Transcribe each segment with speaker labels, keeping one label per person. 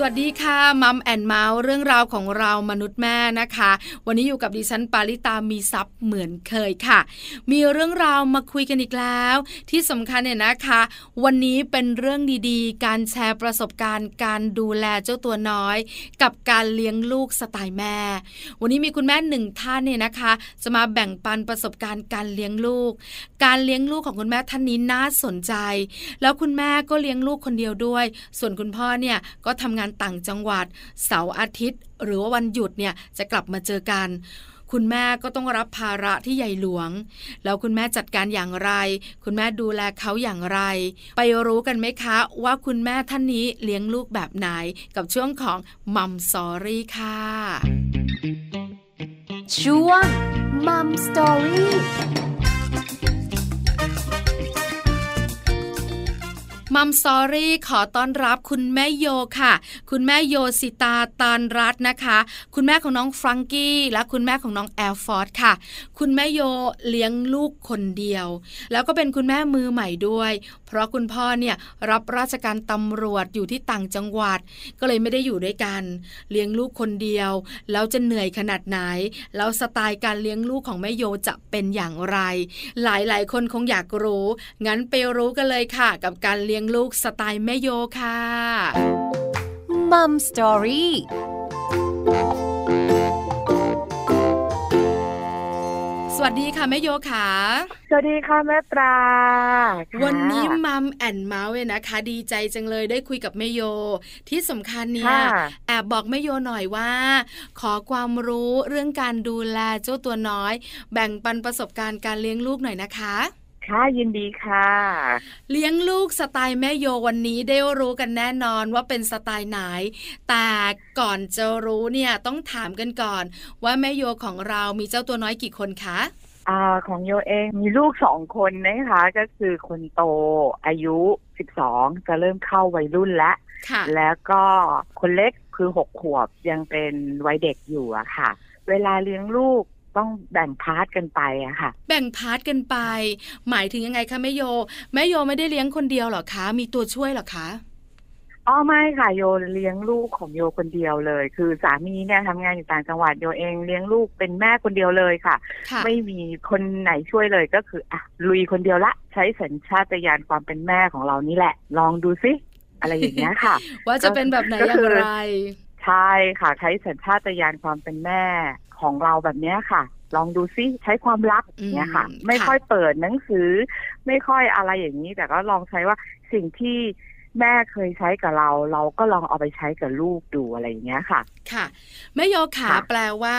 Speaker 1: สวัสดีค่ะ Mom and Mouth เรื่องราวของเรามนุษย์แม่นะคะ วันนี้อยู่กับดิฉันปาริตามีซัพ์เหมือนเคยค่ะ มีเรื่องราวมาคุยกันอีกแล้ว ที่สำคัญเนี่ยนะคะ วันนี้เป็นเรื่องดีๆ การแชร์ประสบการณ์ การดูแลเจ้าตัวน้อย กับการเลี้ยงลูกสไตล์แม่ วันนี้มีคุณแม่หนึ่งท่านเนี่ยนะคะ จะมาแบ่งปันประสบการณ์การเลี้ยงลูก การเลี้ยงลูกของคุณแม่ท่านนี้น่าสนใจ แล้วคุณแม่ก็เลี้ยงลูกคนเดียวด้วย ส่วนคุณพ่อเนี่ยก็ทำงานต่างจังหวัด เสาร์อาทิตย์ หรือว่าวันหยุดเนี่ยจะกลับมาเจอกันคุณแม่ก็ต้องรับภาระที่ใหญ่หลวง แล้วคุณแม่จัดการอย่างไร คุณแม่ดูแลเขาอย่างไร ไปรู้กันไหมคะ ว่าคุณแม่ท่านนี้เลี้ยงลูกแบบไหน กับช่วงของMom Story ค่ะ
Speaker 2: ช่วง
Speaker 1: Mom Story Mom Story ขอต้อนรับคุณแม่โยค่ะ คุณแม่โยสิตาตานรัตนะคะ คุณแม่ของน้องฟรังกี้และคุณแม่ของน้องแอลฟอร์ดค่ะ คุณแม่โยเลี้ยงลูกคนเดียว แล้วก็เป็นคุณแม่มือใหม่ด้วย เพราะคุณพ่อเนี่ยรับราชการตำรวจอยู่ที่ต่างจังหวัด ก็เลยไม่ได้อยู่ด้วยกัน เลี้ยงลูกคนเดียว แล้วจะเหนื่อยขนาดไหน แล้วสไตล์การเลี้ยงลูกของแม่โยจะเป็นอย่างไร หลายๆ คนคงอยากรู้ งั้นไปรู้กันเลยค่ะ กับการเลี้ยงลูกสไตล์แม่โยค่ะ
Speaker 2: มัมสตอรี่
Speaker 1: สวัสดีค่ะแม่โยค่ะ
Speaker 3: สวัสดีค่ะแม่ปลา
Speaker 1: วันนี้มัมแอนเมาส์เลยนะคะ ดีใจจังเลยได้คุยกับแม่โย ที่สำคัญเนี่ยแอบบอกแม่โยหน่อยว่า ขอความรู้เรื่องการดูแลเจ้าตัวน้อย แบ่งปันประสบการณ์การเลี้ยงลูกหน่อยนะคะ
Speaker 3: ค่ะยินดีค่ะ
Speaker 1: เลี้ยงลูกสไตล์แม่โยวันนี้ได้รู้กันแน่นอนว่าเป็นสไตล์ไหน แต่ก่อนจะรู้เนี่ยต้องถามกันก่อน ว่าแม่โยของเรามีเจ้าตัวน้อยกี่คนคะ
Speaker 3: อ่าของโยเองมีลูกสองคนนะคะ ก็คือคนโตอายุสิบสองจะเริ่มเข้าวัยรุ่นแล้วแล้วก็คนเล็กคือหกขวบยังเป็นวัยเด็กอยู่อะค่ะ เวลาเลี้ยงลูก ต้องแบ่ง part กันไปอะค่ะ
Speaker 1: แบ่ง part กันไป หมายถึงยังไงคะแม่โยแม่โยไม่ได้เลี้ยงคนเดียวหรอคะ มีตัวช่วยหรอคะ
Speaker 3: อ๋อไม่ค่ะโยเลี้ยงลูกของโยคนเดียวเลย คือสามีเนี่ยทำงานอยู่ต่างจังหวัดโยเองเลี้ยงลูกเป็นแม่คนเดียวเลยค่ะไม่มีคนไหนช่วยเลยก็คืออะลุยคนเดียวละ ใช้สัญชาตญาณความเป็นแม่ของเรานี่แหละ ลองดูซิอะไรอย่างเงี้ยค่ะ
Speaker 1: ว่าจะเป็นแบบไหนอย่างไร
Speaker 3: ใช่ค่ะ ใช้สัญชาตญาณความเป็นแม่ของเราแบบนี้ค่ะ ลองดูซิใช้ความรักเนี่ยค่ะ ไม่ค่อยเปิดหนังสือ ไม่ค่อยอะไรอย่างนี้ แต่ก็ลองใช้ว่าสิ่งที่ แม่เคยใช้กับเรา เราก็ลองเอาไปใช้กับลูกดูอะไรอย่างเงี้ยค่ะ
Speaker 1: ค่ะแม่โยขาแปลว่า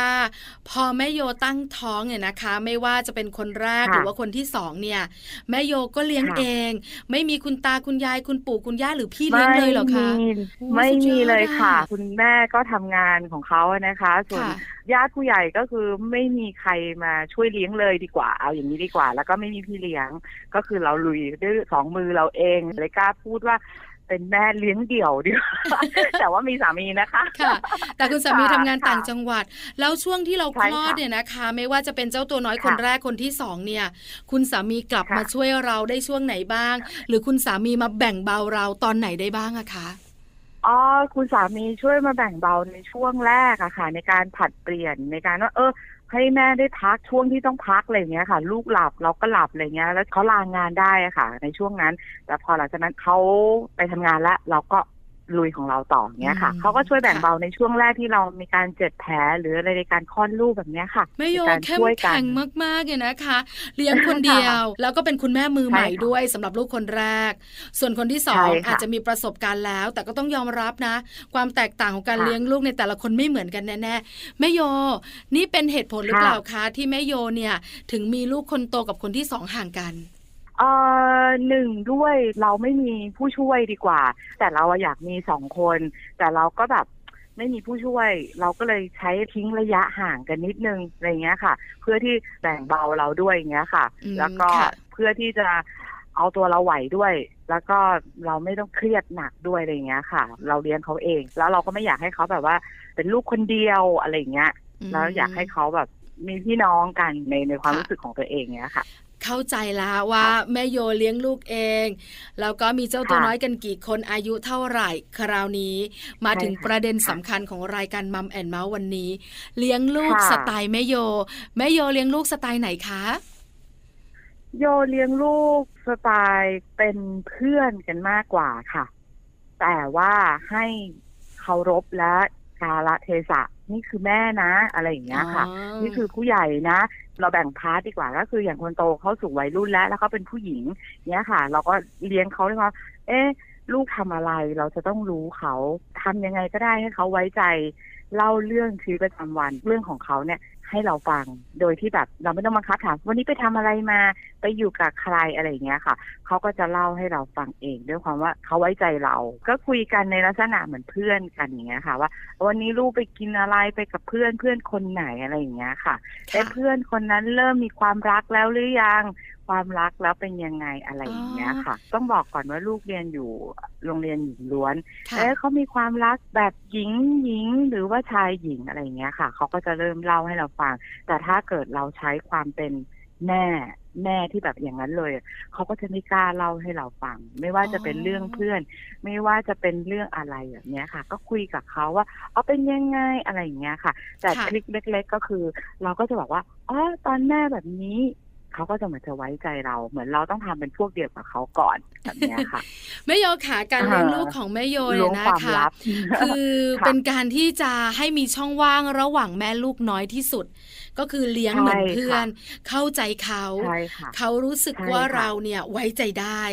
Speaker 1: พอแม่โยตั้งท้องเนี่ยนะคะ ไม่ว่าจะเป็นคนแรกหรือว่าคนที่สองเนี่ยแม่โยก็เลี้ยงเอง ไม่มีคุณตาคุณยายคุณปู่คุณย่าหรือพี่เลี้ยงเลยหรอคะ
Speaker 3: ไม่มีเลยค่ะ คุณแม่ก็ทำงานของเขานะคะ ส่วนญาติผู้ใหญ่ก็คือไม่มีใครมาช่วยเลี้ยงเลยดีกว่า เอาอย่างนี้ดีกว่า แล้วก็ไม่มีพี่เลี้ยง ก็คือเราลุยด้วยสองมือเราเองเลยกล้าพูดว่า เป็นแม่เลี้ยงเดี่ยวดีแต่ว่ามีสามีนะคะ
Speaker 1: ค่ะ แต่คุณสามีทำงานต่างจังหวัด แล้วช่วงที่เราคลอดเนี่ยนะคะ ไม่ว่าจะเป็นเจ้าตัวน้อยคนแรกคนที่สองเนี่ย คุณสามีกลับมาช่วยเราได้ช่วงไหนบ้าง หรือคุณสามีมาแบ่งเบาเราตอนไหนได้บ้างอะคะ
Speaker 3: อ๋อคุณสามีช่วยมาแบ่งเบาในช่วงแรกอะค่ะ ในการผัดเปลี่ยนในการว่าเออ ให้แม่ได้พักช่วงที่ต้องพักอะไรเงี้ยค่ะ ลูกหลับเราก็หลับอะไรเงี้ย แล้วเขาลางานได้ค่ะ ในช่วงนั้น แต่พอหลังจากนั้นเขาไปทำงานแล้วเราก็ ลุยของเราต่อเนี้ยค่ะเขาก็ช่วยแบ่งเบาในช่วงแรกที่เรามีการเจ็บแผลหรืออะไรในการคลอดลูกแบบนี้ค่ะ
Speaker 1: ไม่โยเข้มแข็งมากๆเลยนะคะ เลี้ยงคนเดียว แล้วก็เป็นคุณแม่มือใหม่ด้วยสำหรับลูกคนแรก ส่วนคนที่สองอาจจะมีประสบการณ์แล้ว แต่ก็ต้องยอมรับนะ ความแตกต่างของการเลี้ยงลูกในแต่ละคนไม่เหมือนกันแน่ๆแม่โย นี่เป็นเหตุผลหรือเปล่าคะที่แม่โยเนี่ยถึงมีลูกคนโตกับคนที่สองห่างกัน
Speaker 3: เอ่อหนึ่งด้วยเราไม่มีผู้ช่วยดีกว่า แต่เราอยากมีสองคน แต่เราก็แบบไม่มีผู้ช่วย เราก็เลยใช้ทิ้งระยะห่างกันนิดนึงอะไรเงี้ยค่ะ เพื่อที่แบ่งเบาเราด้วยอย่างเงี้ยค่ะแล้วก็เพื่อที่จะเอาตัวเราไหวด้วย แล้วก็เราไม่ต้องเครียดหนักด้วยอะไรเงี้ยค่ะ เราเลี้ยงเขาเอง แล้วเราก็ไม่อยากให้เขาแบบว่า เป็นลูกคนเดียวอะไรเงี้ย แล้วอยากให้เขาแบบมีพี่น้องกันในในความรู้สึกของตัวเองเนี้ยค่ะ
Speaker 1: ค เข้าใจแล้วว่าแม่โยเลี้ยงลูกเอง แล้วก็มีเจ้าตัวน้อยกันกี่คนอายุเท่าไหร่ คราวนี้ มาถึงประเด็นสำคัญของรายการมัมแอนเมาส์วันนี้ เลี้ยงลูกสไตล์แม่โย แม่โยเลี้ยงลูกสไตล์ไหนคะ
Speaker 3: โยเลี้ยงลูกสไตล์เป็นเพื่อนกันมากกว่าค่ะ แต่ว่าให้เคารพและกาละเทศะ นี่คือแม่นะ อะไรอย่างเงี้ยค่ะ
Speaker 1: อ๋อ
Speaker 3: นี่คือผู้ใหญ่นะ เราแบ่ง part ดีกว่าก็คืออย่างคนโตเขาสู่วัยรุ่นแล้ว แล้วเขาเป็นผู้หญิงเนี้ยค่ะ เราก็เลี้ยงเขาด้วยว่าเอ๊ะลูกทำอะไรเราจะต้องรู้เขาทำยังไงก็ได้ให้เขาไว้ใจ เล่าเรื่องชีวิตประจำวันเรื่องของเขาเนี่ย ให้เราฟัง โดยที่แบบเราไม่ต้องบังคับถามวันนี้ไปทำอะไรมาไปอยู่กับใครอะไรอย่างเงี้ยค่ะเขาก็จะเล่าให้เราฟังเอง ด้วยความว่าเขาไว้ใจเรา ก็คุยกันในลักษณะเหมือนเพื่อนกันอย่างเงี้ยค่ะ ว่า วันนี้ลูกไปกินอะไรไปกับเพื่อนเพื่อนคนไหนอะไรอย่างเงี้ยค่ะเอ๊ะเพื่อนคนนั้นเริ่มมีความรักแล้วหรือยัง ความรักแล้วเป็นยังไงอะไรอย่างเงี้ยค่ะ ต้องบอกก่อนว่าลูกเรียนอยู่โรงเรียนหญิงล้วน
Speaker 1: ค่ะ
Speaker 3: เอ๊ะเขามีความรักแบบหญิงหญิงหรือว่าชายหญิงอะไรอย่างเงี้ยค่ะเขาก็จะเริ่มเล่าให้เราฟัง แต่ถ้าเกิดเราใช้ความเป็นแม่แม่ที่แบบอย่างนั้นเลยเขาก็จะไม่กล้าเล่าให้เราฟัง ไม่ว่าจะเป็นเรื่องเพื่อน ไม่ว่าจะเป็นเรื่องอะไรแบบเนี้ยค่ะ ก็คุยกับเขาว่าเอาเป็นยังไงอะไรอย่างเงี้ยค่ะ แต่
Speaker 1: ค่ะ
Speaker 3: ทริคเล็ก ๆ ก็คือ เราก็จะบอกว่าอ๋อตอนแม่แบบนี้ เขาก็จะเหมือนจะไว้ใจเรา เหมือนเราต้องทำเป็นพวกเดียวกับเขาก่อนแบบเนี้ยค่ะ
Speaker 1: แม่โยขาการเลี้ยง
Speaker 3: อ่า
Speaker 1: ลูกของแม่โย
Speaker 3: รู้
Speaker 1: เนี่ยนะ
Speaker 3: ความ
Speaker 1: คะ
Speaker 3: ลับ
Speaker 1: คือ
Speaker 3: ค่ะ
Speaker 1: เป็นการที่จะให้มีช่องว่างระหว่างแม่ลูกน้อยที่สุด ก็คือเลี้ยง
Speaker 3: ใช่
Speaker 1: เหมือนเพื่อน
Speaker 3: ค่
Speaker 1: เข้าใจเขา
Speaker 3: ใช่ค่ะ
Speaker 1: เขารู้สึก
Speaker 3: ใช่
Speaker 1: ว่า
Speaker 3: ค่ะ
Speaker 1: เราเนี่ยไว้ใจได้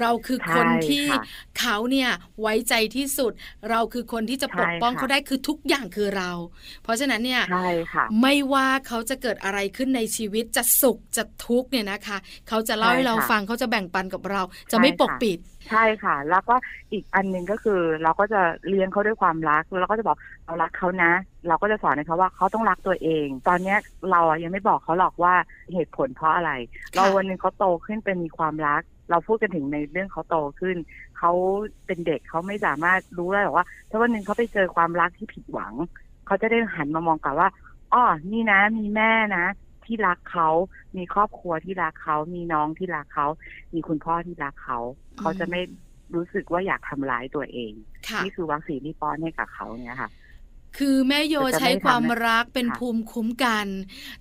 Speaker 1: เราคือ
Speaker 3: ใช่
Speaker 1: คนที่
Speaker 3: ค่ะ
Speaker 1: เขาเนี่ยไว้ใจที่สุด เราคือคนที่จะ
Speaker 3: ใช่
Speaker 1: ปกป้อง
Speaker 3: ค่ะ
Speaker 1: เขาได้คือทุกอย่างคือเรา เพราะฉะนั้นเนี่ย
Speaker 3: ใช่ค่ะ
Speaker 1: ไม่ว่าเขาจะเกิดอะไรขึ้นในชีวิตจะสุขจะทุกข์เนี่ยนะคะ เขาจะเล่า
Speaker 3: ใช่
Speaker 1: ให้เรา
Speaker 3: ค่ะ
Speaker 1: ฟังเขาจะแบ่งปันกับเราจะ
Speaker 3: ใช่
Speaker 1: ไม่ปก
Speaker 3: ค่ะ
Speaker 1: ปิด
Speaker 3: ใช่ค่ะ แล้วก็อีกอันหนึ่งก็คือ เราก็จะเลี้ยงเขาด้วยความรักแล้วเราก็จะบอกเรารักเขานะ เราก็จะสอนให้เขาว่าเขาต้องรักตัวเอง ตอนเนี้ยเราอะยังไม่บอกเขาหรอกว่าเหตุผลเพราะอะไร เราวันหนึ่งเขาโตขึ้นเป็นมีความรักเราพูดกันถึงในเรื่องเขาโตขึ้น เขาเป็นเด็กเขาไม่สามารถรู้ได้หรอกว่า ถ้าวันหนึ่งเขาไปเจอความรักที่ผิดหวัง เขาจะได้หันมามองกลับว่าอ๋อนี่นะ มีแม่นะ ที่รักเขา มีครอบครัวที่รักเขา มีน้องที่รักเขา มีคุณพ่อที่รักเขา เขาจะไม่รู้สึกว่าอยากทำร้ายตัวเอง
Speaker 1: ค่ะ
Speaker 3: นี่คือวัคซีนที่ป้อนให้กับเขาเนี่ยค่ะ
Speaker 1: คือแม่โย
Speaker 3: จะไม่
Speaker 1: ใช้ความ
Speaker 3: ทำให้
Speaker 1: รักเป็น
Speaker 3: ค่ะ
Speaker 1: ภูมิคุ้มกัน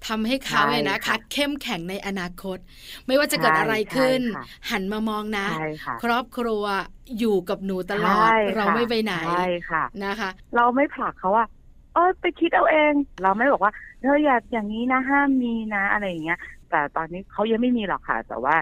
Speaker 1: ทำให้เขา
Speaker 3: ใช่
Speaker 1: เนี่ยนะคะ
Speaker 3: ค่ะ
Speaker 1: เข้มแข็งในอนาคต ไม่ว่าจะเกิด
Speaker 3: ใช่
Speaker 1: อะไรขึ้น
Speaker 3: ใช่ค่ะ
Speaker 1: หันมามองนะ
Speaker 3: ใช่ค่ะ
Speaker 1: ครอบครัวอยู่กับหนูตลอด
Speaker 3: ใช่
Speaker 1: เรา
Speaker 3: ค่ะ
Speaker 1: ไม่ไปไหน
Speaker 3: ใช่ค่ะ
Speaker 1: นะคะ
Speaker 3: เราไม่ผลักเขาว่า เออไปคิดเอาเอง เราไม่บอกว่าเธออย่าอย่างนี้นะห้ามมีนะอะไรอย่างเงี้ย แต่ตอนนี้เขายังไม่มีหรอกค่ะ แต่ว่า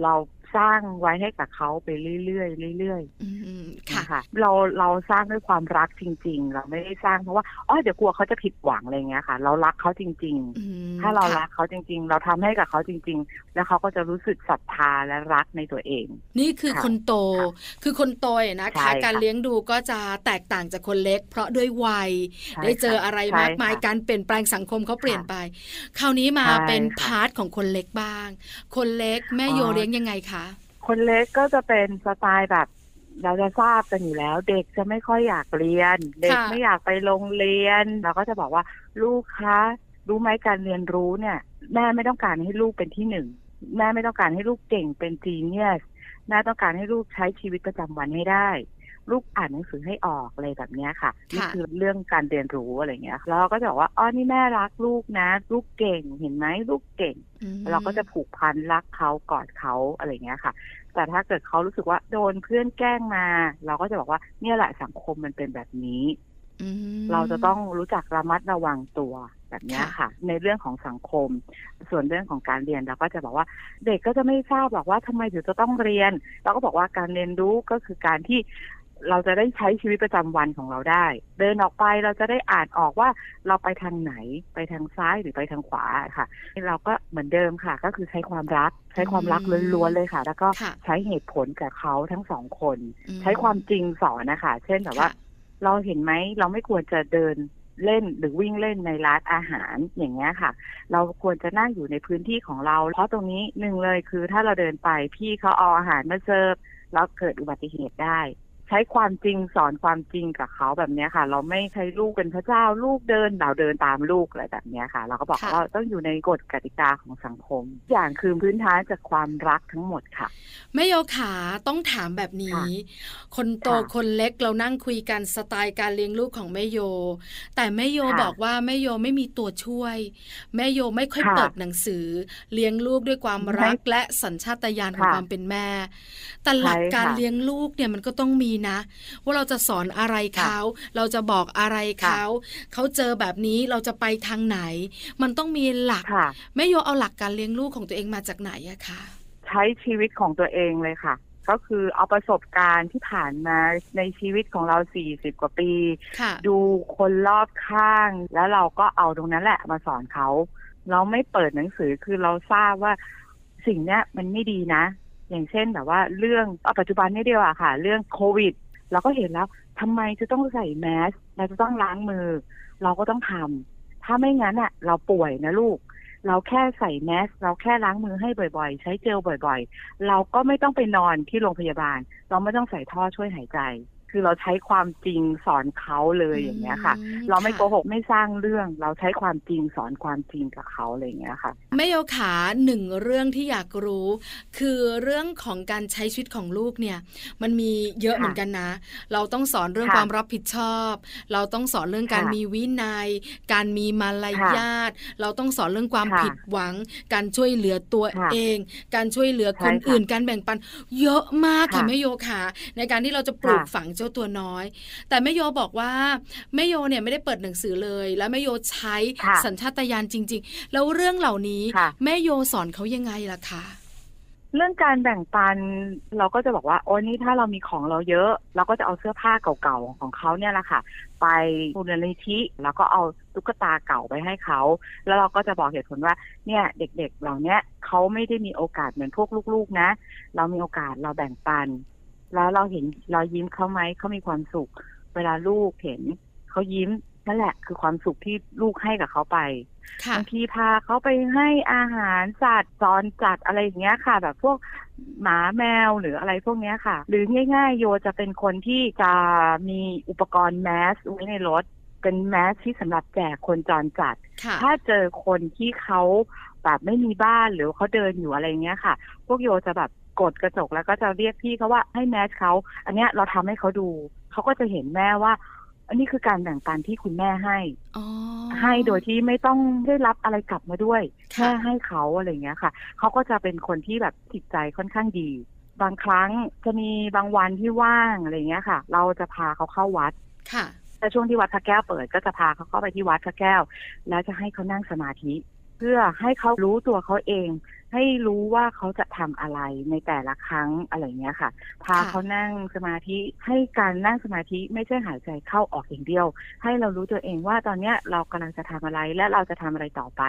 Speaker 3: เรา สร้างไว้ให้กับเขาไปเรื่อยๆเรื่อยๆ
Speaker 1: อืมค่ะ
Speaker 3: นะคะเราเราสร้างด้วยความรักจริง ๆ เราไม่ได้สร้างเพราะว่าอ๋อเดี๋ยวกลัวเขาจะผิดหวังอะไรเงี้ยค่ะ เรารักเขาจริง
Speaker 1: อืม
Speaker 3: ๆถ้าเรา
Speaker 1: ค่ะ
Speaker 3: รักเขาจริง ๆ เราทำให้กับเขาจริง ๆ แล้วเขาก็จะรู้สึกศรัทธาและรักในตัวเอง
Speaker 1: นี่คือ
Speaker 3: ค่ะ
Speaker 1: คนโต
Speaker 3: ค่ะ
Speaker 1: คือคนโตเนี่ยนะ
Speaker 3: ใช่
Speaker 1: คะ
Speaker 3: ค่ะ
Speaker 1: การเลี้ยงดูก็จะแตกต่างจากคนเล็ก เพราะด้วยวัย
Speaker 3: ใช่
Speaker 1: ได้เจออะไร
Speaker 3: ใช่
Speaker 1: มากมาย
Speaker 3: ค่ะ
Speaker 1: การเปลี่ยนแปลงสังคมเขาเปลี่ยนไป คราวนี้มา
Speaker 3: ใช่
Speaker 1: เป็น
Speaker 3: ค่ะ
Speaker 1: part ของคนเล็กบ้าง คนเล็กแม่
Speaker 3: อ๋อ
Speaker 1: โยเลี้ยงยังไงคะ
Speaker 3: คนเล็กก็จะเป็นสไตล์แบบเราจะทราบกันอยู่แล้ว เด็กจะไม่ค่อยอยากเรียน เด็ก
Speaker 1: ค่ะ
Speaker 3: ไม่อยากไปโรงเรียน เราก็จะบอกว่าลูกคะรู้ไหมการเรียนรู้เนี่ย แม่ไม่ต้องการให้ลูกเป็นที่หนึ่งแม่ไม่ต้องการให้ลูกเก่งเป็นจีเนียสแม่ต้องการให้ลูกใช้ชีวิตประจำวันให้ได้ ลูกอ่านหนังสือให้ออกอะไรแบบเนี้ยค่ะนี่คือเรื่องการเรียนรู้อะไรเงี้ยแล้วเราก็จะบอกว่าอ๋อนี่แม่รักลูกนะ ลูกเก่งเห็นไหมลูกเก่ง
Speaker 1: อืม
Speaker 3: เราก็จะผูกพันรักเขากอดเขาอะไรเงี้ยค่ะ แต่ถ้าเกิดเขารู้สึกว่าโดนเพื่อนแกล้งมา เราก็จะบอกว่าเนี่ยแหละสังคมมันเป็นแบบนี้
Speaker 1: อืม
Speaker 3: เราจะต้องรู้จักระมัดระวังตัวแบบเนี้ย
Speaker 1: ค่ะ
Speaker 3: ค่ะ ในเรื่องของสังคม ส่วนเรื่องของการเรียนเราก็จะบอกว่า เด็กก็จะไม่ทราบหรอกว่าทำไมถึงจะต้องเรียน เราก็บอกว่าการเรียนรู้ก็คือการที่ เราจะได้ใช้ชีวิตประจำวันของเราได้ เดินออกไปเราจะได้อ่านออกว่าเราไปทางไหนไปทางซ้ายหรือไปทางขวาค่ะ เราก็เหมือนเดิมค่ะ ก็คือใช้ความรัก ใช้ความรักล้วนๆเลยค่ะ แล้วก็
Speaker 1: ค่ะ
Speaker 3: ใช้เหตุผลกับเขาทั้งสองคน
Speaker 1: อืม
Speaker 3: ใช้ความจริงสอนนะคะ เช่นแบบว่า
Speaker 1: ค่ะ
Speaker 3: เราเห็นไหมเราไม่ควรจะเดินเล่นหรือวิ่งเล่นในร้านอาหารอย่างเงี้ยค่ะ เราควรจะนั่งอยู่ในพื้นที่ของเรา เพราะตรงนี้หนึ่งเลยคือถ้าเราเดินไปพี่เขาเอาอาหารมาเสิร์ฟแล้วเกิดอุบัติเหตุได้ ใช้ความจริงสอนความจริงกับเขาแบบเนี้ยค่ะ เราไม่ใช้ลูกเป็นพระเจ้าลูกเดินเราเดินตามลูกอะไรแบบเนี้ยค่ะ เราก็บอก
Speaker 1: ค่ะ
Speaker 3: ว่าต้องอยู่ในกฎกติกาของสังคม อย่างคือพื้นฐานจากความรักทั้งหมดค่ะ
Speaker 1: แม่โยขาต้องถามแบบนี้ คนโต
Speaker 3: ค่ะ
Speaker 1: คนเล็กเรานั่งคุยกันสไตล์การเลี้ยงลูกของแม่โย แต่แม่โย
Speaker 3: ค่ะ
Speaker 1: บอกว่าแม่โยไม่มีตัวช่วย แม่โยไม่ค่อย
Speaker 3: ค่ะ
Speaker 1: เปิดหนังสือ เลี้ยงลูกด้วยความรัก
Speaker 3: ไม่
Speaker 1: และสัญชาตญาณของ
Speaker 3: ค่ะ
Speaker 1: ความเป็นแม่แต่หลัก
Speaker 3: ใช่
Speaker 1: การ
Speaker 3: ค่ะ
Speaker 1: เลี้ยงลูกเนี่ยมันก็ต้องมีนะ ว่าเราจะสอนอะไร
Speaker 3: ค่ะ
Speaker 1: เขาเราจะบอกอะไร
Speaker 3: ค่ะ
Speaker 1: เขาเขาเจอแบบนี้เราจะไปทางไหน มันต้องมีหลัก
Speaker 3: ค่ะ
Speaker 1: แม่โยเอาหลักการเลี้ยงลูกของตัวเองมาจากไหนอะคะ
Speaker 3: ใช้ชีวิตของตัวเองเลยค่ะ ก็คือเอาประสบการณ์ที่ผ่านมาในชีวิตของเรา 40 กว่าปี
Speaker 1: ค่ะ
Speaker 3: ดูคนรอบข้าง แล้วเราก็เอาตรงนั้นแหละมาสอนเขา เราไม่เปิดหนังสือคือเราทราบว่าสิ่งเนี้ยมันไม่ดีนะ อย่างเช่นแบบว่าเรื่องเอาปัจจุบันนี่เดียวอะค่ะ เรื่องโควิด เราก็เห็นแล้วทำไมจะต้องใส่แมสเราจะต้องล้างมือ เราก็ต้องทำถ้าไม่งั้นอะเราป่วยนะลูก เราแค่ใส่แมส เราแค่ล้างมือให้บ่อยๆ ใช้เจลบ่อยๆ เราก็ไม่ต้องไปนอนที่โรงพยาบาล เราไม่ต้องใส่ท่อช่วยหายใจ คือเราใช้ความจริงสอนเขาเลยอย่างเงี้ยค่ะ
Speaker 1: อืม
Speaker 3: เราไม่
Speaker 1: ค่ะ
Speaker 3: โกหกไม่สร้างเรื่อง เราใช้ความจริงสอนความจริงกับเขาอะไรอย่างเงี้ยค่ะ
Speaker 1: แม่โยขาหนึ่งเรื่องที่อยากรู้ คือเรื่องของการใช้ชีวิตของลูกเนี่ย มันมีเยอะ
Speaker 3: ค่ะ
Speaker 1: เหมือนกันนะ เราต้องสอนเรื่อง
Speaker 3: ค่ะ
Speaker 1: ความรับผิดชอบ เราต้องสอนเรื่องการ
Speaker 3: ค่ะ
Speaker 1: มีวินัย การมีมารยาทเราต้องสอนเรื่องความ
Speaker 3: ค่ะ
Speaker 1: ผิดหวัง การช่วยเหลือตัว
Speaker 3: ค่ะ
Speaker 1: เอง การช่วยเหลือคน
Speaker 3: ใช่ค่ะ
Speaker 1: อื่น การแบ่งปัน เยอะมากค่ะ
Speaker 3: ค่ะ
Speaker 1: แม่โยขาในการที่เราจะปลูก
Speaker 3: ค่ะ
Speaker 1: ฝังเจ้าตัวน้อย แต่แม่โยบอกว่าแม่โยเนี่ยไม่ได้เปิดหนังสือเลย แล้วแม่โยใช้
Speaker 3: ค่ะ
Speaker 1: สัญชาตญาณจริง ๆ แล้วเรื่องเหล่านี้
Speaker 3: ค่ะ
Speaker 1: แม่โยสอนเขายังไงล่ะคะ
Speaker 3: เรื่องการแบ่งปันเราก็จะบอกว่าโอ้นี่ถ้าเรามีของเราเยอะ เราก็จะเอาเสื้อผ้าเก่าๆของเขาเนี่ยแหละค่ะ ไปมูลนิธิแล้วก็เอาตุ๊กตาเก่าไปให้เขา แล้วเราก็จะบอกเหตุผลว่าเนี่ยเด็กๆเหล่าเนี้ยเขาไม่ได้มีโอกาสเหมือนพวกลูกๆนะ เรามีโอกาสเราแบ่งปัน แล้วเราเห็นรอยยิ้มเขาไหมเขามีความสุข เวลาลูกเห็นเขายิ้มนั่นแหละ คือความสุขที่ลูกให้กับเขาไป
Speaker 1: ค่ะ
Speaker 3: บางทีพาเขาไปให้อาหารสัตว์จรจัดอะไรอย่างเงี้ยค่ะ แบบพวกหมาแมวหรืออะไรพวกเนี้ยค่ะ หรือง่าย ๆ โยจะเป็นคนที่จะมีอุปกรณ์แมสไว้ในรถเป็นแมสที่สำหรับแจกคนจรจัด
Speaker 1: ค่ะ
Speaker 3: ถ้าเจอคนที่เขาแบบไม่มีบ้านหรือเขาเดินอยู่อะไรเงี้ยค่ะ พวกโยจะแบบ กดกระจกแล้วก็จะเรียกพี่เขาว่าให้แมสเขาอันเนี้ยเราทำให้เขาดูเขาก็จะเห็นแม่ว่า อันนี้คือการแบ่งปันที่คุณแม่ให้
Speaker 1: อ๋อ
Speaker 3: ให้โดยที่ไม่ต้องได้รับอะไรกลับมาด้วย
Speaker 1: ค่ะ
Speaker 3: แค่ให้เขาอะไรอย่างเงี้ยค่ะเขาก็จะเป็นคนที่แบบจิตใจค่อนข้างดี บางครั้งจะมีบางวันที่ว่างอะไรอย่างเงี้ยค่ะ เราจะพาเขาเข้าวัด
Speaker 1: ค่ะ
Speaker 3: แต่ช่วงที่วัดพระแก้วเปิดก็จะพาเขาเข้าไปที่วัดพระแก้ว แล้วจะให้เขานั่งสมาธิ เพื่อให้เขารู้ตัวเขาเอง ให้รู้ว่าเขาจะทำอะไรในแต่ละครั้งอะไรอย่างเงี้ยค่ะ พา
Speaker 1: ค่ะ
Speaker 3: เขานั่งสมาธิให้การนั่งสมาธิไม่ใช่หายใจเข้าออกอย่างเดียว ให้เรารู้ตัวเองว่าตอนเนี้ยเรากำลังจะทำอะไรและเราจะทำอะไรต่อไป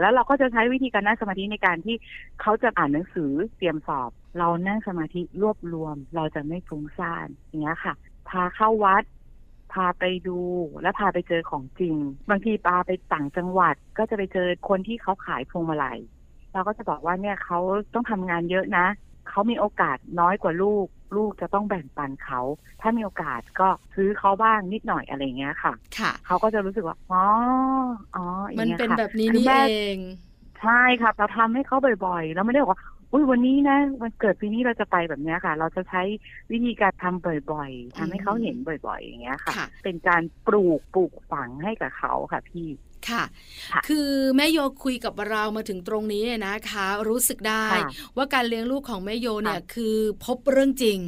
Speaker 3: แล้วเราก็จะใช้วิธีการนั่งสมาธิในการที่เขาจะอ่านหนังสือเตรียมสอบ เรานั่งสมาธิรวบรวม เราจะไม่ฟุ้งซ่านอย่างเงี้ยค่ะ พาเข้าวัด พาไปดูและพาไปเจอของจริง บางทีปาไปต่างจังหวัดก็จะไปเจอคนที่เขาขายพวงมาลัยเราก็จะบอกว่าเนี่ยเขาต้องทำงานเยอะนะเขามีโอกาสน้อยกว่าลูก ลูกจะต้องแบ่งปันเขา ถ้ามีโอกาสก็ซื้อเขาบ้างนิดหน่อยอะไรอย่างเงี้ยค่ะ
Speaker 1: ค่ะ
Speaker 3: เขาก็จะรู้สึกว่าอ๋ออ๋ออย่า
Speaker 1: มัน
Speaker 3: งงี้ย
Speaker 1: เป็น
Speaker 3: ค่ะ
Speaker 1: แบบนี้
Speaker 3: คือ
Speaker 1: นี่
Speaker 3: แม่
Speaker 1: เอง
Speaker 3: ใช่ครับเราทำให้เขาบ่อยๆเราไม่ได้บอกว่า อุ้ยวันนี้นะวันเกิดปีนี้เราจะไปแบบเนี้ยค่ะ เราจะใช้วิธีการทำบ่อยๆทำให้เขาเห็นบ่อยๆ อย่างเงี้ยค่ะ
Speaker 1: ค่ะ
Speaker 3: เป็นการปลูกปลูกฝังให้กับเขาค่ะพี่
Speaker 1: ค่ะ
Speaker 3: ค่ะ
Speaker 1: คือแม่โยคุยกับเรามาถึงตรงนี้เนี่ยนะคะ รู้สึกได้
Speaker 3: ค่ะ
Speaker 1: ว่าการเลี้ยงลูกของแม่โยเนี่ย
Speaker 3: ค่ะ
Speaker 1: คือพบเรื่องจริง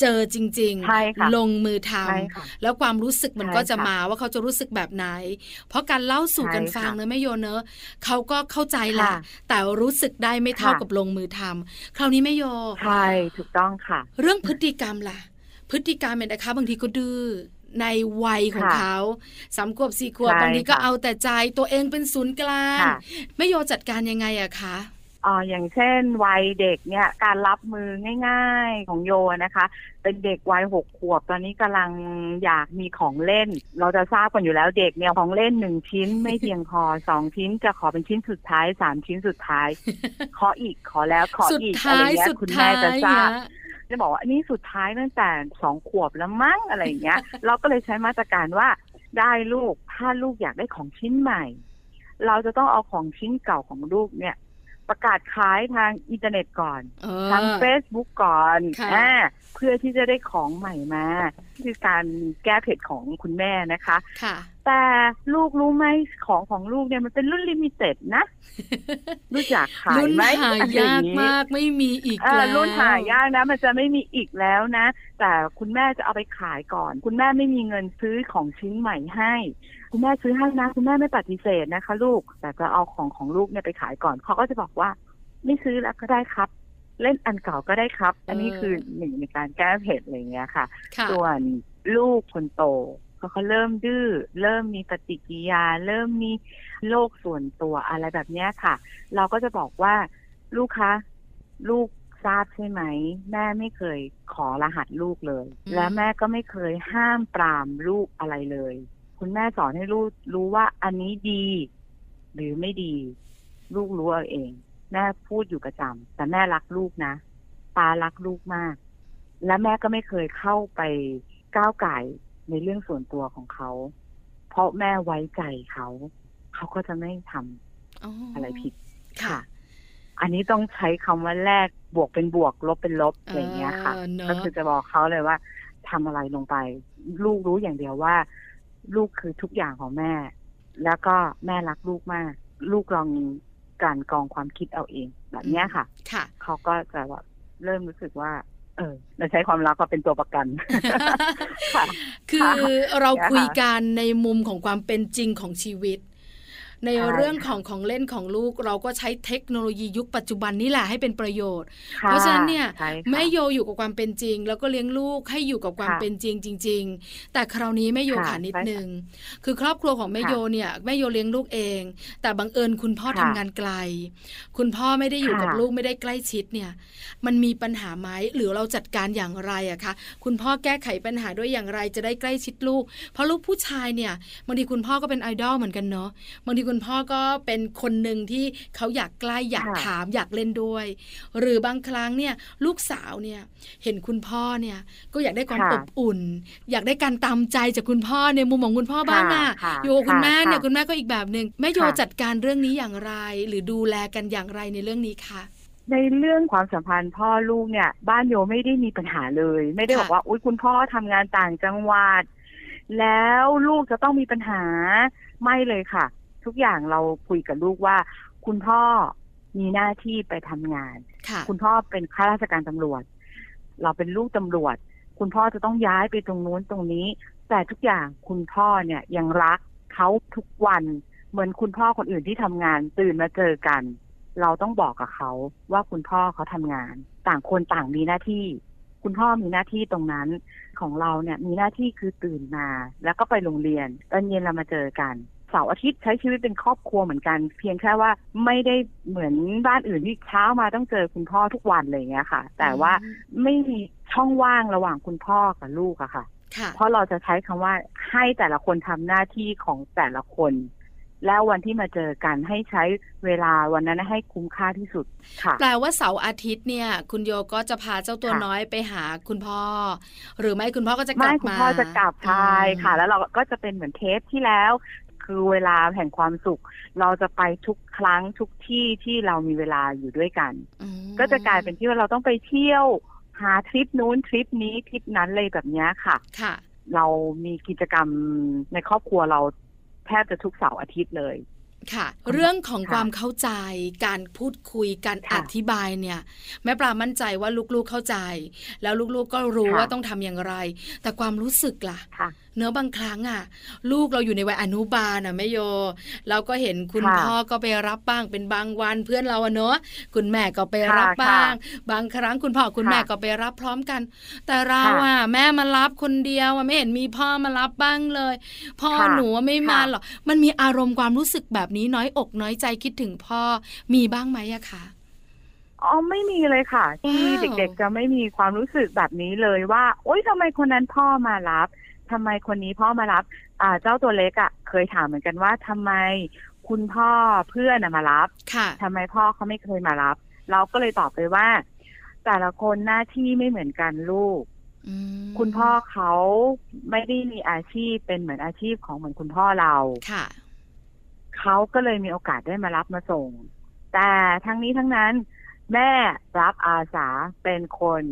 Speaker 1: เจอจริง
Speaker 3: ใช่ค่ะ
Speaker 1: ลงมือท
Speaker 3: ใช่ค่ะำ
Speaker 1: แล้วความรู้สึกมัน
Speaker 3: ใช่
Speaker 1: ก็จะ
Speaker 3: ค่ะ
Speaker 1: มาว่าเขาจะรู้สึกแบบไหน เพราะการเล่าสู่กัน
Speaker 3: ใช่
Speaker 1: ฟัง
Speaker 3: ค่ะ
Speaker 1: เนอะแม่โยเนอะเขาก็เข้าใจแหละ
Speaker 3: ค่ะ
Speaker 1: แต่รู้สึกได้ไม่เท่า
Speaker 3: ค่ะ
Speaker 1: กับลงมือทำคราวนี้แม่โย
Speaker 3: ใช่ถูกต้องค่ะ
Speaker 1: เรื่องพฤติกรรมล่ะ พฤติกรรมเนี่ยนะคะบางทีก็ดื้อ ในวัยของ
Speaker 3: ค่ะ
Speaker 1: เขาสามขวบสี่ขวบ
Speaker 3: ใช่
Speaker 1: บางทีก็
Speaker 3: ค่ะ
Speaker 1: เอาแต่ใจตัวเองเป็นศูนย์กลาง
Speaker 3: ค่ะ
Speaker 1: แม่โยจัดการยังไงอะคะ
Speaker 3: อ่าอย่างเช่นวัยเด็กเนี่ยการรับมือง่ายๆของโยนะคะ เป็นเด็กวัยหกขวบ ตอนนี้กำลังอยากมีของเล่น เราจะทราบกันอยู่แล้วเด็กเนี่ยของเล่นหนึ่งชิ้นไม่เพียงพอสองชิ้นจะขอเป็นชิ้นสุดท้ายสามชิ้นสุดท้าย ขออีกขอแล้วขอ
Speaker 1: สุด
Speaker 3: อีกอะไร
Speaker 1: ท้าย
Speaker 3: เงี้ย
Speaker 1: สุด
Speaker 3: คุณ
Speaker 1: ท้า
Speaker 3: แม่
Speaker 1: ย
Speaker 3: จะทราบ
Speaker 1: เนี่ย
Speaker 3: จะบอกว่าอันนี้สุดท้ายตั้งแต่สองขวบแล้วมั้งอะไรอย่างเงี้ย เราก็เลยใช้มาตรการว่าได้ลูกถ้าลูกอยากได้ของชิ้นใหม่ เราจะต้องเอาของชิ้นเก่าของลูกเนี่ยประกาศขายทางอินเทอร์เน็ตก่อน
Speaker 1: เอ
Speaker 3: ทาง
Speaker 1: อ
Speaker 3: Facebook ก่อน
Speaker 1: ค่ะ
Speaker 3: อ่าเพื่อที่จะได้ของใหม่มาคือการแก้เผ็ดของคุณแม่นะคะ
Speaker 1: ค่ะ
Speaker 3: แต่ลูกรู้ไหมของของลูกเนี่ยมันเป็นรุ่น limited นะ รู้จักขาย
Speaker 1: รุ่น
Speaker 3: ไหม
Speaker 1: หา
Speaker 3: อะไรอยา
Speaker 1: ก
Speaker 3: งนี้
Speaker 1: มากไม่มีอีก
Speaker 3: เออ
Speaker 1: แล้ว
Speaker 3: รุ่นหายากนะ มันจะไม่มีอีกแล้วนะ แต่คุณแม่จะเอาไปขายก่อน คุณแม่ไม่มีเงินซื้อของชิ้นใหม่ให้ คุณแม่ซื้อให้นะคุณแม่ไม่ปฏิเสธนะคะ ลูกแต่จะเอาของของลูกเนี่ยไปขายก่อนเขาก็จะบอกว่า ไม่ซื้อแล้วก็ได้ครับเล่นอันเก่าก็ได้ครับ อันนี้คือหนึ่งในการแก้เผ็ดอะไรอย่างเงี้ยค่ะ
Speaker 1: ค่ะ
Speaker 3: ส่วนลูกคนโต ก็เขาเริ่มดื้อเริ่มมีปฏิกิริยา เริ่มมีโลกส่วนตัวอะไรแบบเนี้ยค่ะ เราก็จะบอกว่าลูกคะลูกทราบใช่ไหม แม่ไม่เคยขอรหัสลูกเลย
Speaker 1: อืม
Speaker 3: และแม่ก็ไม่เคยห้ามปรามลูกอะไรเลย คุณแม่สอนให้ลูกรู้ว่าอันนี้ดี หรือไม่ดี ลูกรู้เอาเอง แม่พูดอยู่ประจำแต่แม่รักลูกนะปารักลูกมาก และแม่ก็ไม่เคยเข้าไปก้าวไก่าย ในเรื่องส่วนตัวของเขา เพราะแม่ไว้ใจเขา เขาก็จะไม่ทำ
Speaker 1: อ๋ออ
Speaker 3: อะไรผิด
Speaker 1: ค่ะ
Speaker 3: ค่ะ อันนี้ต้องใช้คำว่าแลกบวกเป็นบวกลบเป็นลบอะไรอย่างเงี้ยค่ะ
Speaker 1: เออเนอะ
Speaker 3: ก็คือจะบอกเขาเลยว่าทำอะไรลงไป ลูกรู้อย่างเดียวว่า ลูกคือทุกอย่างของแม่ แล้วก็แม่รักลูกมาก ลูกลองกลั่นกรองความคิดเอาเองแบบเนี้ยค่ะ
Speaker 1: ค่ะ
Speaker 3: เขาก็จะแบบเริ่มรู้สึกว่า เออเราใช้ความรักก็เป็นตัวประกันค่ะ
Speaker 1: คือเรา
Speaker 3: เนี่ยค่ะ
Speaker 1: คุยกันในมุมของความเป็นจริงของชีวิต ใน
Speaker 3: ใช่
Speaker 1: เรื่อง
Speaker 3: ค่ะ
Speaker 1: ของของเล่นของลูกเราก็ใช้เทคโนโลยียุคปัจจุบันนี่แหละให้เป็นประโยชน์
Speaker 3: ค่
Speaker 1: เพราะฉะนั้นเนี่ย
Speaker 3: ใช่ค่ะ
Speaker 1: แม่โยอยู่กับความเป็นจริง แล้วก็เลี้ยงลูกให้อยู่กับความ
Speaker 3: ค่ะ
Speaker 1: เป็นจริงจริง ๆ แต่คราวนี้แม่โย
Speaker 3: ค่ะ
Speaker 1: ขานิด
Speaker 3: ใช่ค่ะ
Speaker 1: นึงคือครอบครัวของแม่
Speaker 3: ค่ะ
Speaker 1: โยเนี่ยแม่โยเลี้ยงลูกเอง แต่บังเอิญคุณพ่อ
Speaker 3: ค่ะ
Speaker 1: ทำงานไกล คุณพ่อไม่ได้อยู่กับ
Speaker 3: ค่ะ
Speaker 1: ลูกไม่ได้ใกล้ชิดเนี่ย มันมีปัญหาไหมหรือเราจัดการอย่างไรอะคะคุณพ่อแก้ไขปัญหาด้วยอย่างไรจะได้ใกล้ชิดลูก เพราะลูกผู้ชายเนี่ยบางทีคุณพ่อก็เป็นไอดอลเหมือนกันเนาะบางทีคุณพ่อก็เป็นคนหนึ่งที่เขาอยากใกล้อยาก
Speaker 3: ค่ะ
Speaker 1: ถามอยากเล่นด้วย หรือบางครั้งเนี่ยลูกสาวเนี่ยเห็นคุณพ่อเนี่ยก็อยากได้ความ
Speaker 3: ค่ะ
Speaker 1: อบอุ่น อยากได้การตามใจจากคุณพ่อในมุมของคุณพ่อบ้างอะ
Speaker 3: ค่ะ
Speaker 1: อยู่กับคุณ
Speaker 3: ค่ะ
Speaker 1: แม่เนี่ย
Speaker 3: ค่ะ
Speaker 1: คุณแม่ก็อีกแบบหนึ่งแม่โย
Speaker 3: ค่ะ
Speaker 1: จัดการเรื่องนี้อย่างไร หรือดูแลกันอย่างไรในเรื่องนี้คะ
Speaker 3: ในเรื่องความสัมพันธ์พ่อลูกเนี่ย บ้านโยไม่ได้มีปัญหาเลย ไม่ได้
Speaker 1: ค่ะ
Speaker 3: บอกว่าอุ้ยคุณพ่อทำงานต่างจังหวัด แล้วลูกจะต้องมีปัญหาไม่เลยค่ะ ทุกอย่างเราคุยกับลูกว่า คุณพ่อมีหน้าที่ไปทำงาน
Speaker 1: ค่ะ
Speaker 3: คุณพ่อเป็นข้าราชการตำรวจ เราเป็นลูกตำรวจ คุณพ่อจะต้องย้ายไปตรงนู้นตรงนี้ แต่ทุกอย่างคุณพ่อเนี่ยยังรักเขาทุกวันเหมือนคุณพ่อคนอื่นที่ทำงานตื่นมาเจอกัน เราต้องบอกกับเขาว่าคุณพ่อเขาทำงาน ต่างคนต่างมีหน้าที่ คุณพ่อมีหน้าที่ตรงนั้นของเราเนี่ยมีหน้าที่คือตื่นมา แล้วก็ไปโรงเรียนตอนเย็นเรามาเจอกัน เสาร์อาทิตย์ใช้ชีวิตเป็นครอบครัวเหมือนกัน เพียงแค่ว่าไม่ได้เหมือนบ้านอื่นที่เช้ามาต้องเจอคุณพ่อทุกวันอะไรอย่างเงี้ยค่ะ แต่ว่าไม่มีช่องว่างระหว่างคุณพ่อกับลูกอะค่ะ
Speaker 1: ค่ะ
Speaker 3: เพราะเราจะใช้คำว่าให้แต่ละคนทำหน้าที่ของแต่ละคน แล้ววันที่มาเจอกันให้ใช้เวลาวันนั้นให้คุ้มค่าที่สุดค่ะ
Speaker 1: แปลว่าเสาร์อาทิตย์เนี่ย คุณโยก็จะพาเจ้าตัว
Speaker 3: ค่ะ
Speaker 1: น้อยไปหาคุณพ่อ หรือไม่คุณพ่อก็จะกลั
Speaker 3: ไม่
Speaker 1: บ
Speaker 3: คุณ
Speaker 1: มา
Speaker 3: พ่อจะกลับใช่ค่ะ
Speaker 1: อืม
Speaker 3: แล้วเราก็จะเป็นเหมือนเทปที่แล้ว คือเวลาแห่งความสุข เราจะไปทุกครั้งทุกที่ที่เรามีเวลาอยู่ด้วยกัน
Speaker 1: อืม
Speaker 3: ก็จะกลายเป็นที่ว่าเราต้องไปเที่ยว หาทริปนู้นทริปนี้ทริปนั้นเลยแบบเนี้ยค่ะ
Speaker 1: ค่ะ
Speaker 3: เรามีกิจกรรมในครอบครัวเราแทบจะทุกเสาร์อาทิตย์เลย
Speaker 1: ค่ะ เรื่องของ
Speaker 3: ค่ะ
Speaker 1: ความเข้าใจ การพูดคุย การอ
Speaker 3: ค่ะ
Speaker 1: ธิบายเนี่ย แม่ปลามั่นใจว่าลูกๆเข้าใจ แล้วลูกๆก็รู้
Speaker 3: ค่ะ
Speaker 1: ว่าต้องทำอย่างไร แต่ความรู้สึกล่ะ
Speaker 3: ค่ะ
Speaker 1: เนื้อะบางครั้งอะ ลูกเราอยู่ในวัยอนุบาลอะแม่โย เราก็เห็นคุณ
Speaker 3: ค่ะ
Speaker 1: พ่อก็ไปรับบ้างเป็นบางวันเพื่อนเราอะเนอะคุณแม่ก็ไปรับ
Speaker 3: ค่ะ
Speaker 1: บ้าง
Speaker 3: ค่ะ
Speaker 1: บางครั้งคุณพ่อคุณ
Speaker 3: ค่ะ
Speaker 1: แม่ก็ไปรับพร้อมกัน แต่เรา
Speaker 3: ค่ะ
Speaker 1: อะแม่มารับคนเดียวอะไม่เห็นมีพ่อมารับบ้างเลย พ่อ
Speaker 3: ค่ะ
Speaker 1: หนูอะไม่มา
Speaker 3: ค่ะ
Speaker 1: หรอกมันมีอารมณ์ความรู้สึกแบบนี้น้อยอกน้อยใจคิดถึงพ่อมีบ้างไหมอะคะ
Speaker 3: อ๋อไม่มีเลยค่ะ ที่
Speaker 1: ว้าว
Speaker 3: เด็กๆจะไม่มีความรู้สึกแบบนี้เลยว่า โอ๊ยทำไมคนนั้นพ่อมารับ ทำไมคนนี้พ่อมารับอ่าเจ้าตัวเล็กอะ่ะ เคยถามเหมือนกันว่าทำไมคุณพ่อเพื่อนน่ะมารับ
Speaker 1: ค่ะ
Speaker 3: ทำไมพ่อเขาไม่เคยมารับ เราก็เลยตอบไปว่า แต่ละคนหน้าที่ไม่เหมือนกันลูก
Speaker 1: อืม
Speaker 3: คุณพ่อเขาไม่ได้มีอาชีพเป็นเหมือนอาชีพของเหมือนคุณพ่อเรา
Speaker 1: ค่ะ
Speaker 3: เขาก็เลยมีโอกาสได้มารับมาส่ง แต่ทั้งนี้ทั้งนั้น แม่รับอาสาเป็นคน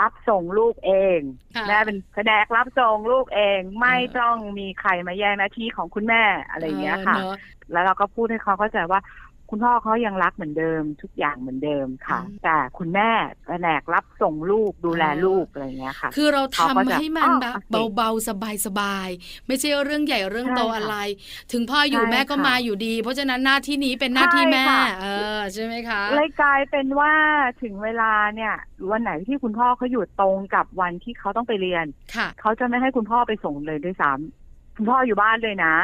Speaker 3: รับส่งลูกเอง
Speaker 1: ค่ะ
Speaker 3: แม่เป็นแผนกรับส่งลูกเอง ไม่
Speaker 1: เออ
Speaker 3: ต้องมีใครมาแย่งหน้าที่ของคุณแม่อะไรอย่างเงี้ยค่ะ
Speaker 1: เนอ
Speaker 3: แล้วเราก็พูดให้เขาเข้าใจว่า คุณพ่อเขายังรักเหมือนเดิม ทุกอย่างเหมือนเดิมค่ะ
Speaker 1: อืม
Speaker 3: แต่คุณแม่แผนกรับส่งลูกดูแล
Speaker 1: เออ
Speaker 3: ลูกอะไรอย่างเงี้ยค่ะ
Speaker 1: คือเรา
Speaker 3: เขา
Speaker 1: ทำ
Speaker 3: ก็จะ
Speaker 1: ให้มัน
Speaker 3: อ๋อ
Speaker 1: แบบ
Speaker 3: โอเค
Speaker 1: เบาๆสบายๆไม่ใช่เรื่องใหญ่เรื่องโต
Speaker 3: ใช่ค่ะ
Speaker 1: อะไร ถึงพ่ออยู่
Speaker 3: ใช่
Speaker 1: แม่ก็
Speaker 3: ค่ะ
Speaker 1: มาอยู่ดี เพราะฉะนั้นหน้าที่นี้เป็นหน้าที่
Speaker 3: ใช่
Speaker 1: แม่
Speaker 3: ค่ะ
Speaker 1: เออใช่ไหมคะ
Speaker 3: เลยกลายเป็นว่าถึงเวลาเนี่ยวันไหนที่คุณพ่อเขาอยู่ตรงกับวันที่เขาต้องไปเรียน
Speaker 1: ค่ะ
Speaker 3: เขาจะไม่ให้คุณพ่อไปส่งเลยด้วยซ้ำคุณพ่ออยู่บ้านเลยนะ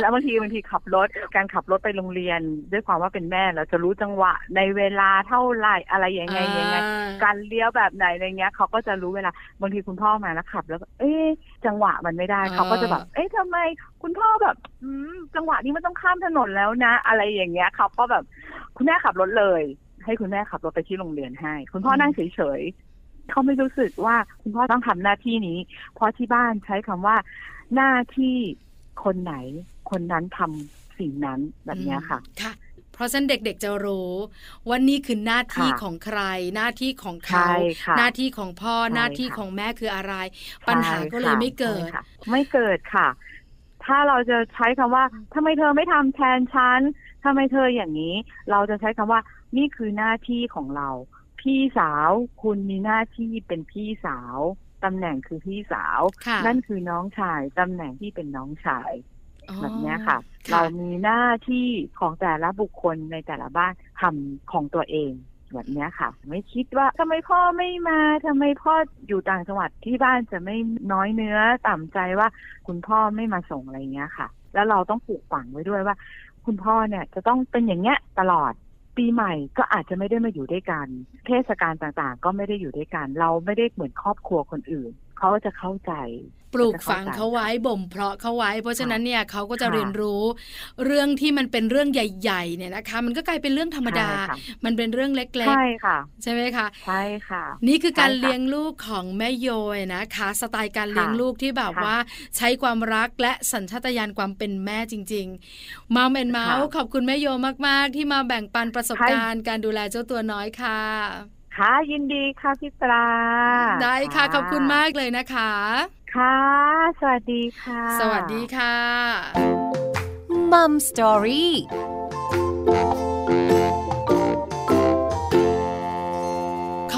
Speaker 3: แล้วบางทีบางทีขับรถการขับรถไปโรงเรียน ด้วยความว่าเป็นแม่เราจะรู้จังหวะ ในเวลาเท่าไหร่อะไรยังไงยังไง
Speaker 1: อ่า
Speaker 3: การเลี้ยวแบบไหนอะไรเงี้ยเขาก็จะรู้เวลาบางทีคุณพ่อมาแล้วขับ แล้วก็เอ๊ะจังหวะมันไม่ได้
Speaker 1: อ่า
Speaker 3: เขาก็จะแบบ เอ๊ะทำไมคุณพ่อแบบอืมจังหวะนี้มันต้องข้ามถนนแล้วนะ อะไรอย่างเงี้ยเขาก็แบบ คุณแม่ขับรถเลย ให้คุณแม่ขับรถไปที่โรงเรียนให้ คุณพ่อนั่งเฉยๆเขาไม่รู้สึกว่าคุณพ่อต้องทำหน้าที่นี้ เพราะที่บ้านใช้คำว่าหน้าที่คนไหน คนนั้นทำสิ่งนั้นแบบเนี้ยค่ะ
Speaker 1: อืมค่ะเพราะฉะนั้นเด็กๆจะรู้ว่านี่คือหน้าที่
Speaker 3: ค่ะ
Speaker 1: ของใคร หน้าที่ของเขา
Speaker 3: ใช่ค่ะ
Speaker 1: หน้าที่ของพ่อ
Speaker 3: ใช่
Speaker 1: หน้าที่
Speaker 3: ค่ะ
Speaker 1: ของแม่คืออะไร ปัญหาก็เลย
Speaker 3: ใช่ค่ะ
Speaker 1: ไม่เกิด
Speaker 3: ใช่ค่ะไม่เกิดค่ะ ถ้าเราจะใช้คำว่าทำไมเธอไม่ทำแทนฉันทำไมเธออย่างนี้ เราจะใช้คำว่า นี่คือหน้าที่ของเรา พี่สาวคุณมีหน้าที่เป็นพี่สาวตำแหน่งคือพี่สาว
Speaker 1: ค่ะ
Speaker 3: นั่นคือน้องชาย ตำแหน่งที่เป็นน้องชาย
Speaker 1: อ๋อ
Speaker 3: แบบเนี้ยค่ะ
Speaker 1: ค่ะ
Speaker 3: เรามีหน้าที่ของแต่ละบุคคลในแต่ละบ้านทำของตัวเองแบบเนี้ยค่ะ ไม่คิดว่าทำไมพ่อไม่มาทำไมพ่ออยู่ต่างจังหวัดที่บ้านจะไม่น้อยเนื้อต่ำใจว่าคุณพ่อไม่มาส่งอะไรเงี้ยค่ะ แล้วเราต้องปลูกฝังไว้ด้วยว่า คุณพ่อเนี่ยจะต้องเป็นอย่างเงี้ยตลอดปีใหม่ก็อาจจะไม่ได้มาอยู่ด้วยกัน เทศกาลต่างๆ ก็ไม่ได้อยู่ด้วยกัน เราไม่ได้เหมือนครอบครัวคนอื่น เขาจะเข้าใจ
Speaker 1: ปลูกฝังเขาไว้บ่มเพาะเขาไว้ เพราะฉะนั้นเนี่ยเขาก็จะเรียนรู้ เรื่องที่มันเป็นเรื่องใหญ่ๆเนี่ยนะคะ มันก็กลายเป็นเรื่องธรรมดา
Speaker 3: ใช่ค่ะ
Speaker 1: มันเป็นเรื่องเล็ก
Speaker 3: ใช่ค่ะ
Speaker 1: ๆใช่ไหมคะ
Speaker 3: ใช่ค่ะ
Speaker 1: นี่คือการ
Speaker 3: ใช่ค่ะ
Speaker 1: เลี้ยงลูกของแม่โยยนะคะ สไตล์การ
Speaker 3: ค่ะ
Speaker 1: เลี้ยงลูกที่แบบ
Speaker 3: ค่ะ
Speaker 1: ว่าใช้ความรักและสัญชาตญาณความเป็นแม่จริงๆมาแอนเมาส์
Speaker 3: ค่ะ
Speaker 1: ขอบคุณแม่โยมาก ๆ ที่มาแบ่งปันประสบ
Speaker 3: ให้
Speaker 1: การณ์การดูแลเจ้าตัวน้อยค่ะ
Speaker 3: ค่ะยินดีค่ะพี่ปลา
Speaker 1: ได้ค่ะขอบคุณมากเลยนะคะ
Speaker 3: ค่ะ สวัสดีค่ะ
Speaker 1: สวัสดีค่ะ
Speaker 2: มัมสตอรี่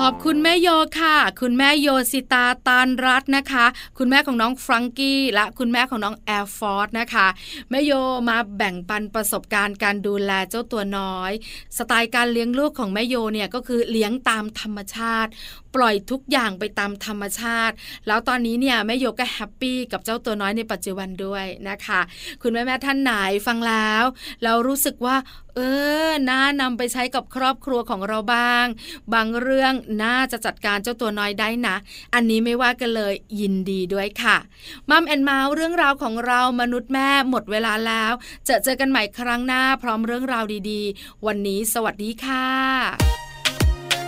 Speaker 1: ขอบคุณแม่โยค่ะ คุณแม่โยสิตาตานรัตน์นะคะ คุณแม่ของน้องฟรังกี้และคุณแม่ของน้องแอร์ฟอร์ดนะคะแม่โยมาแบ่งปันประสบการณ์การดูแลเจ้าตัวน้อย สไตล์การเลี้ยงลูกของแม่โยเนี่ยก็คือเลี้ยงตามธรรมชาติ ปล่อยทุกอย่างไปตามธรรมชาติ แล้วตอนนี้เนี่ยแม่โยก็ happy กับเจ้าตัวน้อยในปัจจุบันด้วยนะคะ คุณแม่แม่ท่านไหนฟังแล้วแล้วรู้สึกว่า เออน่านำไปใช้กับครอบครัวของเราบ้าง บางเรื่องน่าจะจัดการเจ้าตัวน้อยได้นะ อันนี้ไม่ว่ากันเลยยินดีด้วยค่ะมัมแอนเมาส์เรื่องราวของเรามนุษย์แม่หมดเวลาแล้ว จะเจอกันใหม่ครั้งหน้าพร้อมเรื่องราวดีๆ วันนี้สวัสดีค่ะ